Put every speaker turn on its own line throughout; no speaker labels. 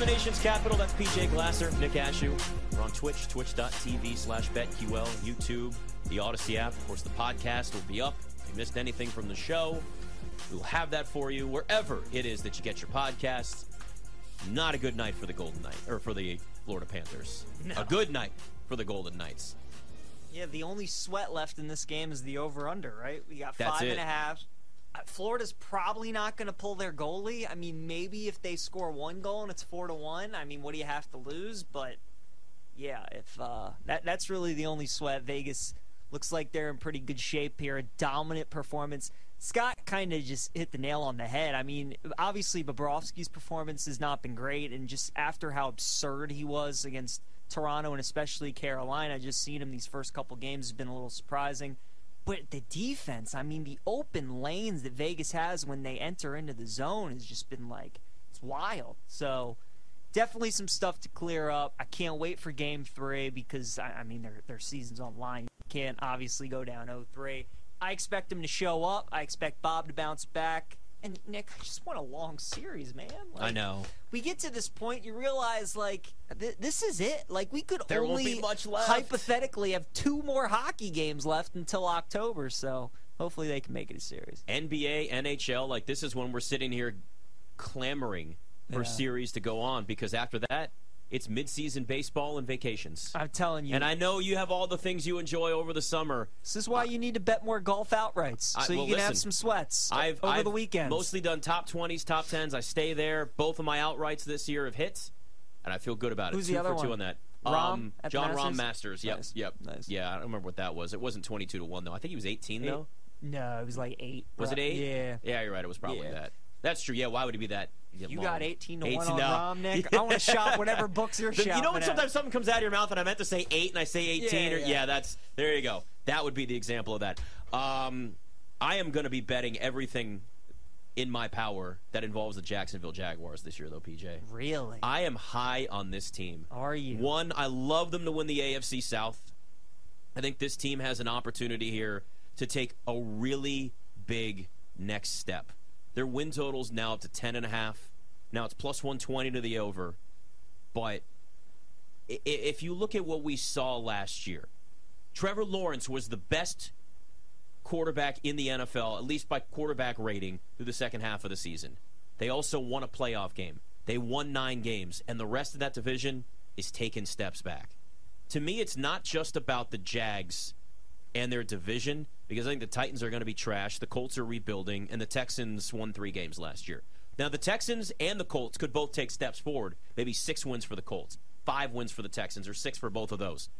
the nation's capital, that's PJ Glasser, Nick Ashooh. We're on Twitch, twitch.tv slash BetQL, YouTube, the Audacy app. Of course, the podcast will be up. If you missed anything from the show, we'll have that for you wherever it is that you get your podcasts. Not a good night for the Golden Knight, or for the Florida Panthers.
No.
A good night for the Golden Knights.
Yeah, the only sweat left in this game is the over/under, right? We got
That's
five and
it.
a half. Florida's probably not going to pull their goalie. I mean, maybe if they score one goal and it's four to one. I mean, what do you have to lose? But yeah, if uh, that that's really the only sweat. Vegas looks like they're in pretty good shape here. A dominant performance. Scott kind of just hit the nail on the head. I mean, obviously Bobrovsky's performance has not been great, and just after how absurd he was against Toronto and especially Carolina, just seeing him these first couple games has been a little surprising. But the defense, I mean, the open lanes that Vegas has when they enter into the zone has just been like it's wild. So definitely some stuff to clear up. I can't wait for Game Three because I, I mean their their season's online. You can't obviously go down 0-3. I expect them to show up. I expect Bob to bounce back. And Nick, I just want a long series, man. Like,
I know.
We get to this point, you realize like th- this is it. Like we could
There
only
be much left.
hypothetically have two more hockey games left until October. So hopefully they can make it a series.
NBA, NHL, like this is when we're sitting here clamoring for
Yeah.
series to go on because after that, it's midseason baseball and vacations.
I'm telling you.
And I know you have all the things you enjoy over the summer.
This is why you need to bet more golf outrights,
I-
so
well,
you can have some sweats
I've
over
I've
the weekends.
mostly done top twenties, top tens. I stay there. Both of my outrights this year have hit, and I feel good about it.
Who's
two
the other
for two on that.
Rahm
um, Jon Rahm
Masters?
Yep,
Nice.
yep.
Nice.
Yeah, I don't remember what that was. It wasn't twenty-two to one though. I think he was eighteen though.
no, it was like eight.
Was it eight?
Yeah.
Yeah, you're right. It was probably
Yeah.
that. That's true. Yeah. Why would it be that?
You
long?
got 18 to 1
18
on
no.
Rahm, Nick. I want to shop whatever books you're
The-
shopping
you know when sometimes something comes out of your mouth and I meant to say eight and I say eighteen
Yeah,
or
yeah.
yeah, that's there you go. That would be the example of that. Um, I am going to be betting everything in my power that involves the Jacksonville Jaguars this year, though. PJ,
Really?
I am high on this team.
Are you?
One, I love them to win the AFC South. I think this team has an opportunity here to take a really big next step. Their win total's now up to ten and a half. Now it's plus one twenty to the over. But if you look at what we saw last year, Trevor Lawrence was the best quarterback in the NFL, at least by quarterback rating, through the second half of the season. They also won a playoff game. They won nine games, and the rest of that division is taking steps back. To me, it's not just about the Jags and their division, because I think the Titans are going to be trash. The Colts are rebuilding, and the Texans won three games last year. Now, the Texans and the Colts could both take steps forward. Maybe six wins for the Colts, five wins for the Texans, or six for both of those.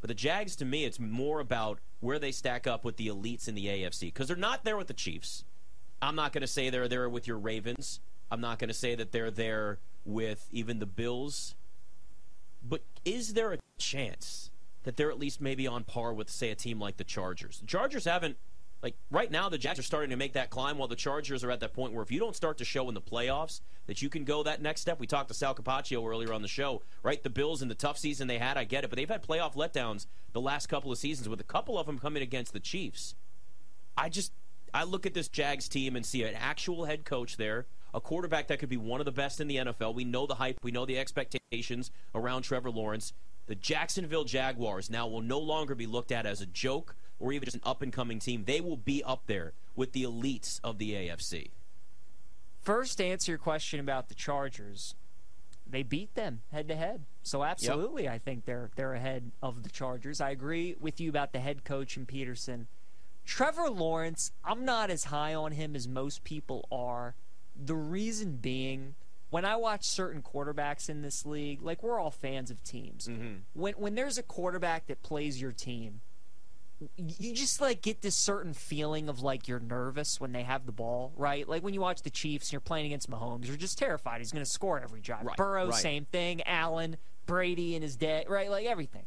But the Jags, to me, it's more about where they stack up with the elites in the AFC because they're not there with the Chiefs. I'm not going to say they're there with your Ravens. I'm not going to say that they're there with even the Bills. But is there a chance that they're at least maybe on par with, say, a team like the Chargers? The Chargers haven't, like, right now, the Jags are starting to make that climb while the Chargers are at that point where if you don't start to show in the playoffs that you can go that next step, we talked to Sal Capaccio earlier on the show, right? The Bills and the tough season they had, I get it, but they've had playoff letdowns the last couple of seasons with a couple of them coming against the Chiefs. I just I look at this Jags team and see an actual head coach there, a quarterback that could be one of the best in the NFL. We know the hype, we know the expectations around Trevor Lawrence. The Jacksonville Jaguars now will no longer be looked at as a joke or even just an up and coming team. They will be up there with the elites of the AFC.
First, to answer your question about the Chargers, they beat them head to head. So absolutely, I think they're they're ahead of the Chargers. I agree with you about the head coach and Pederson. Trevor Lawrence, I'm not as high on him as most people are. The reason being, when I watch certain quarterbacks in this league, like we're all fans of teams. Mm-hmm. When when there's a quarterback that plays your team, you just like get this certain feeling of like you're nervous when they have the ball, right? Like when you watch the Chiefs and you're playing against Mahomes, you're just terrified he's going to score every drive.
Right,
Burrow,
right.
same thing. Allen, Brady and his day, right? Like everything.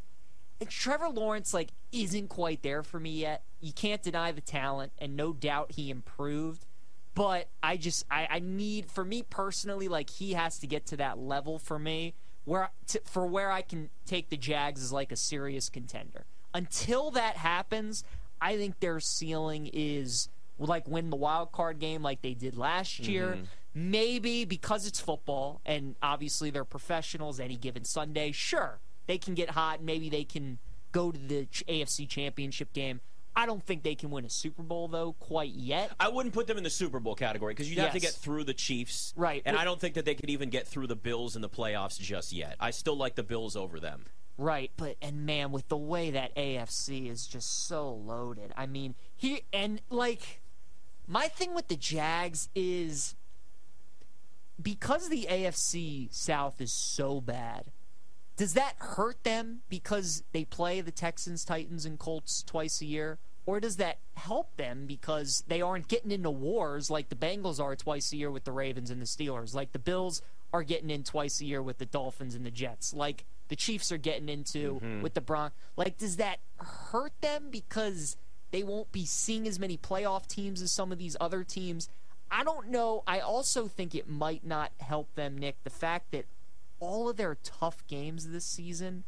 And Trevor Lawrence like isn't quite there for me yet. You can't deny the talent, and no doubt he improved. But I just I, I need for me personally, like he has to get to that level for me where to, for where I can take the Jags as like a serious contender. Until that happens, I think their ceiling is like win the wild card game like they did last mm-hmm. year. maybe because it's football and obviously they're professionals any given Sunday, sure, they can get hot. Maybe they can go to the AFC championship game. I don't think they can win a Super Bowl though quite yet.
I wouldn't put them in the Super Bowl category because you'd have to get through the Chiefs,
Right,
And
but-
I don't think that they could even get through the Bills in the playoffs just yet. I still like the Bills over them.
Right, but and man, with the way that AFC is just so loaded. I mean, he and like my thing with the Jags is because the AFC South is so bad. Does that hurt them because they play the Texans, Titans, and Colts twice a year? Or does that help them because they aren't getting into wars like the Bengals are twice a year with the Ravens and the Steelers, like the Bills are getting in twice a year with the Dolphins and the Jets, like the Chiefs are getting into mm-hmm. with the Bron? Like, does that hurt them because they won't be seeing as many playoff teams as some of these other teams? I don't know. I also think it might not help them, Nick, the fact that all of their tough games this season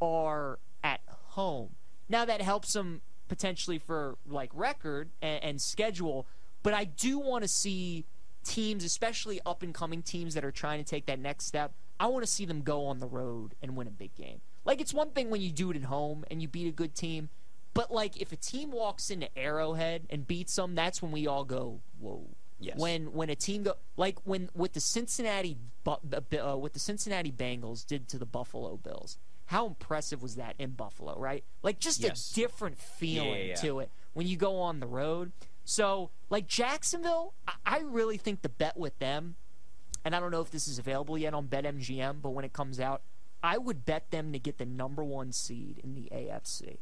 are at home. Now that helps them potentially for like record and, and schedule, but I do want to see teams, especially up and coming teams that are trying to take that next step. I want to see them go on the road and win a big game. Like it's one thing when you do it at home and you beat a good team, but like if a team walks into Arrowhead and beats them, that's when we all go, "Whoa."
Yes.
When when a team go like when with the Cincinnati uh, what the Cincinnati Bengals did to the Buffalo Bills. How impressive was that in Buffalo, right? Like just
Yes.
a different feeling
Yeah, yeah, yeah.
to it when you go on the road. So, like Jacksonville, I, I really think the bet with them, and I don't know if this is available yet on BetMGM, but when it comes out, I would bet them to get the number one seed in the AFC.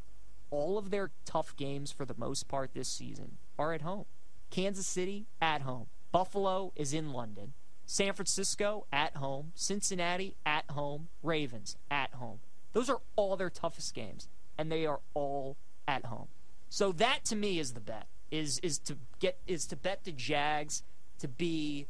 All of their tough games for the most part this season are at home. Kansas City at home. Buffalo is in London. San Francisco at home. Cincinnati at home. Ravens at home. Those are all their toughest games, and they are all at home. So that to me is the bet. Is is to get is to bet the Jags to be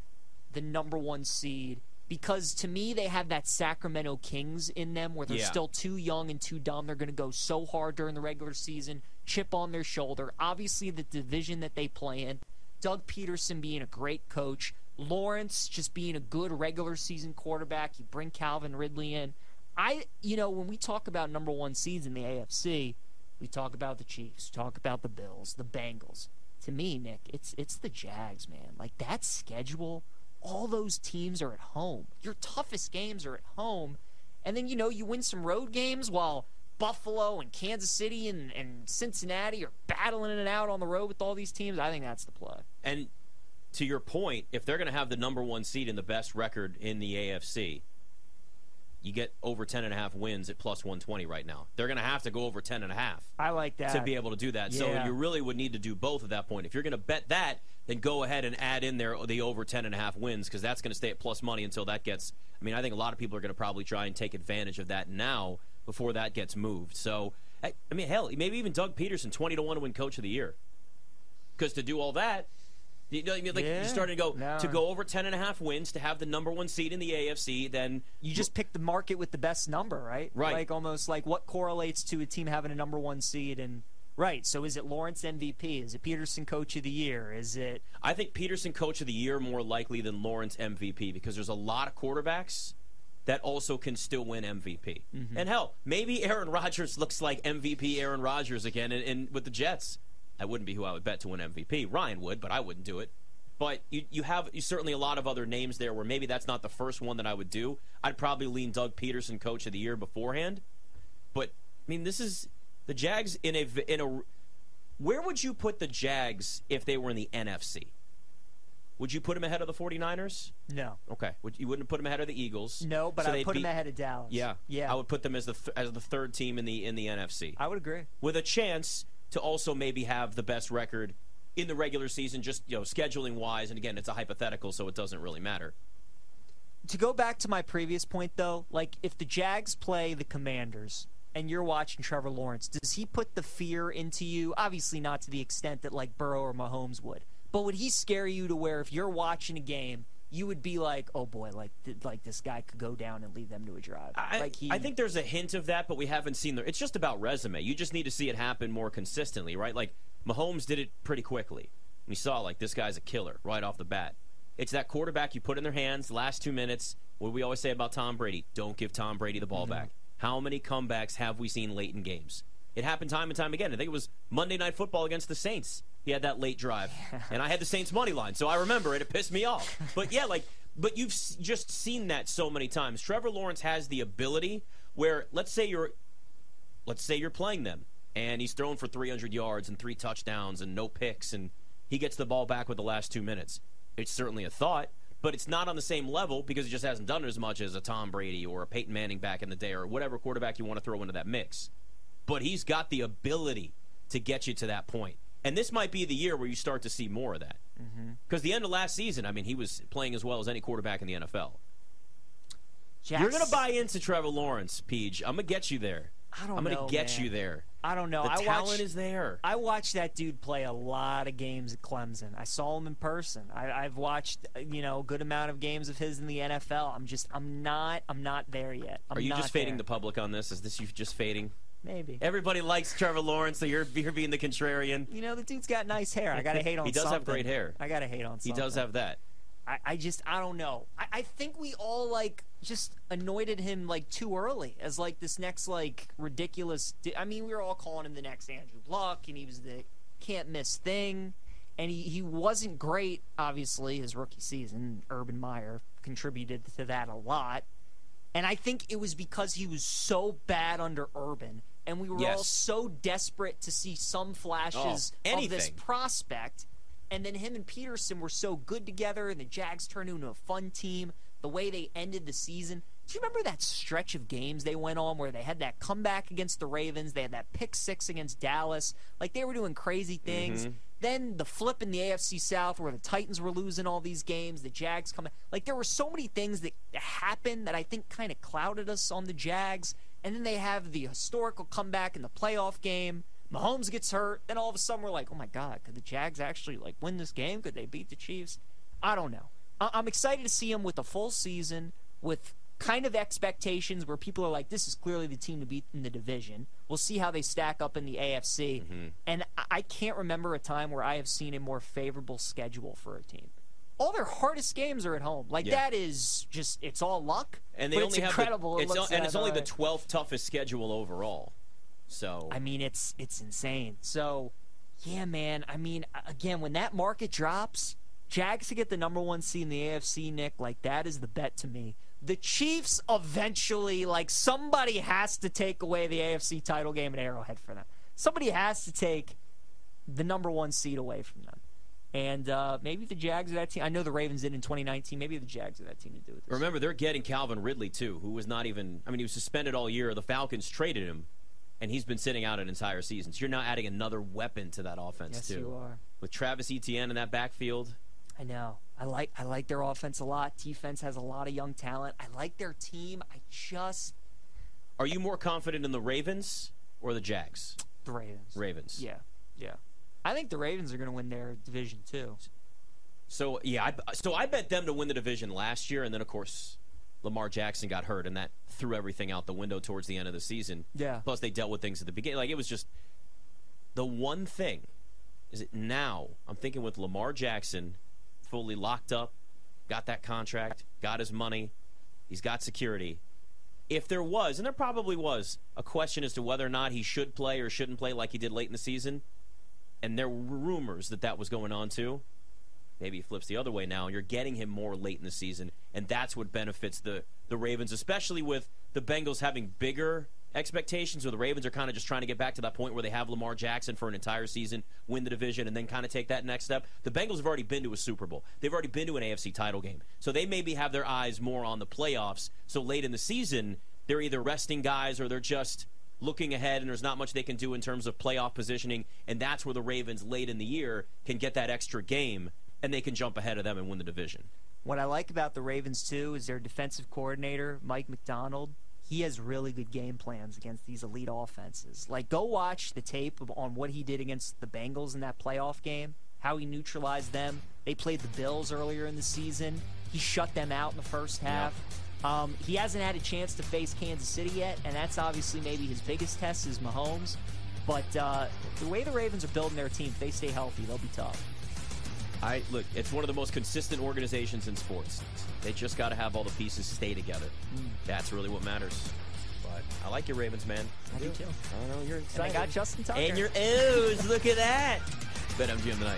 the number one seed because to me they have that Sacramento Kings in them where they're
Yeah.
still too young and too dumb. They're going to go so hard during the regular season, chip on their shoulder. Obviously, the division that they play in, Doug Pederson being a great coach, Lawrence just being a good regular season quarterback. You bring Calvin Ridley in. I, you know, when we talk about number one seeds in the AFC, we talk about the Chiefs, talk about the Bills, the Bengals. To me, Nick, it's it's the Jags, man. Like that schedule, all those teams are at home. Your toughest games are at home. And then, you know, you win some road games while Buffalo and Kansas City and, and Cincinnati are battling it out on the road with all these teams. I think that's the play.
And to your point, if they're going to have the number one seed and the best record in the AFC, you get over 10.5 wins at plus 120 right now. They're going to have to go over 10.5
I like that.
to be able to do that. So you really would need to do both at that point. If you're going to bet that, then go ahead and add in there the over 10.5 wins because that's going to stay at plus money until that gets. I mean, I think a lot of people are going to probably try and take advantage of that now before that gets moved. So, I mean, hell, maybe even Doug Pederson, 20 to 1 to win coach of the year. Because to do all that, you know, I mean, like
Yeah.
you're starting to go
No.
to go over 10.5 wins to have the number one seed in the AFC, then
you just pick the market with the best number, right?
Right.
Like almost like what correlates to a team having a number one seed and right. So is it Lawrence MVP? Is it Pederson Coach of the Year? Is it
I think Pederson Coach of the Year more likely than Lawrence MVP because there's a lot of quarterbacks that also can still win MVP. Mm-hmm. And hell, maybe Aaron Rodgers looks like MVP Aaron Rodgers again in, in, with the Jets. I wouldn't be who I would bet to win MVP. Ryan would, but I wouldn't do it. But you, you have you certainly a lot of other names there where maybe that's not the first one that I would do. I'd probably lean Doug Pederson Coach of the Year beforehand. But I mean, this is the Jags in a in a. Where would you put the Jags if they were in the NFC? Would you put them ahead of the 49ers?
no?
Okay. Would, you wouldn't put them ahead of the Eagles?
No, but
So
I
they'd
put him ahead of Dallas.
Yeah,
yeah.
I would put them as the th- as the third team in the in the NFC,
I would agree.
with a chance to also maybe have the best record in the regular season, just you know scheduling wise. And again, it's a hypothetical, so it doesn't really matter.
to go back to my previous point though, like if the Jags play the Commanders and you're watching Trevor Lawrence, does he put the fear into you? Obviously not to the extent that like Burrow or Mahomes would. But would he scare you to where if you're watching a game, you would be like, "Oh boy, like th- like this guy could go down and lead them to a drive."
I,
like he
I think there's a hint of that, but we haven't seen the. It's just about resume. You just need to see it happen more consistently, right? Like Mahomes did it pretty quickly. We saw like this guy's a killer right off the bat. It's that quarterback you put in their hands last two minutes. What we always say about Tom Brady: don't give Tom Brady the ball
Mm-hmm.
back. How many comebacks have we seen late in games? It happened time and time again. I think it was Monday Night Football against the Saints. He had that late drive, and I had the Saints money line, so I remember it. It pissed me off. But yeah, like, but you've s- just seen that so many times. Trevor Lawrence has the ability where, let's say you're, let's say you're playing them, and he's thrown for 300 yards and three touchdowns and no picks, and he gets the ball back with the last two minutes. It's certainly a thought, but it's not on the same level because he just hasn't done it as much as a Tom Brady or a Peyton Manning back in the day or whatever quarterback you want to throw into that mix. But he's got the ability to get you to that point. And this might be the year where you start to see more of that. Mm-hmm. Because the end of last season, I mean, he was playing as well as any quarterback in the NFL.
Jax,
You're going to buy into Trevor Lawrence, PJ. I'm going to get you there.
I don't know.
I'm going to get
man.
you there.
I don't know.
The
I
talent
watched,
is there.
I watched that dude play a lot of games at Clemson. I saw him in person. I, I've watched you know a good amount of games of his in the NFL. I'm just I'm not I'm not there yet. I'm
Are you just fading
there.
the public on this? Is this you just fading?
Maybe.
Everybody likes Trevor Lawrence, so you're, you're being the contrarian.
You know the dude's got nice hair. I gotta hate on.
He does have great hair.
I gotta hate on.
He does have that.
I, I just I don't know. I, I think we all like just anointed him like too early as like this next like ridiculous. di- I mean, we were all calling him the next Andrew Luck, and he was the can't miss thing, and he he wasn't great. Obviously, his rookie season, Urban Meyer contributed to that a lot, and I think it was because he was so bad under Urban, and we were all so desperate to see some flashes
Oh,
of this prospect. And then him and Pederson were so good together, and the Jags turned into a fun team. The way they ended the season. Do you remember that stretch of games they went on where they had that comeback against the Ravens? They had that pick six against Dallas. Like they were doing crazy things. Mm-hmm. Then the flip in the AFC South where the Titans were losing all these games, the Jags coming. Like there were so many things that happened that I think kind of clouded us on the Jags. And then they have the historical comeback in the playoff game. Mahomes gets hurt, then all of a sudden we're like, "Oh my god, could the Jags actually like win this game? Could they beat the Chiefs?" I don't know. I- I'm excited to see them with a full season with kind of expectations where people are like, "This is clearly the team to beat in the division." We'll see how they stack up in the AFC. Mm-hmm. And I- I can't remember a time where I have seen a more favorable schedule for a team. All their hardest games are at home. Like
Yeah.
that is just it's all luck.
And they only have
incredible.
The,
It
it's,
looks
and it's only the
uh,
12th toughest schedule overall. So
I mean, it's it's insane. So, yeah, man. I mean, again, when that market drops, Jags to get the number one seed in the AFC, Nick, like that is the bet to me. The Chiefs eventually, like somebody has to take away the AFC title game at Arrowhead for them. Somebody has to take the number one seed away from them. And uh, maybe the Jags are that team. I know the Ravens did in 2019. Maybe the Jags are that team to do it. This
remember, they're getting Calvin Ridley, too, who was not even, I mean, he was suspended all year. The Falcons traded him, and he's been sitting out an entire season. So you're now adding another weapon to that offense,
Yes,
too.
you are.
With Travis Etienne in that backfield.
I know. I like I like their offense a lot. Defense has a lot of young talent. I like their team. I just
Are you more confident in the Ravens or the Jags?
the Ravens.
Ravens.
Yeah, yeah. I think the Ravens are going to win their division too.
So yeah, I, so I bet them to win the division last year, and then of course Lamar Jackson got hurt, and that threw everything out the window towards the end of the season.
Yeah.
Plus they dealt with things at the beginning. Like it was just the one thing is it now I'm thinking with Lamar Jackson fully locked up, got that contract, got his money, he's got security. If there was, and there probably was, a question as to whether or not he should play or shouldn't play like he did late in the season, and there were rumors that that was going on too, maybe he flips the other way now. You're getting him more late in the season, and that's what benefits the the Ravens, especially with the Bengals having bigger expectations. Or the Ravens are kind of just trying to get back to that point where they have Lamar Jackson for an entire season, win the division, and then kind of take that next step. The Bengals have already been to a Super Bowl. They've already been to an AFC title game, so they maybe have their eyes more on the playoffs. So late in the season, they're either resting guys or they're just looking ahead and there's not much they can do in terms of playoff positioning and that's where the Ravens late in the year can get that extra game and they can jump ahead of them and win the division.
What I like about the Ravens too is their defensive coordinator, Mike Macdonald. He has really good game plans against these elite offenses. Like, go watch the tape on what he did against the Bengals in that playoff game, how he neutralized them. They played the Bills earlier in the season. He shut them out in the first half. Um, he hasn't had a chance to face Kansas City yet, and that's obviously maybe his biggest test is Mahomes. But uh, the way the Ravens are building their team, if they stay healthy, they'll be tough.
I look. It's one of the most consistent organizations in sports. They just got to have all the pieces stay together. That's really what matters. But I like your Ravens, man.
I do too.
I don't know. You're
And. I got Justin Tucker.
And your O's. Look at that. Bet MGM tonight.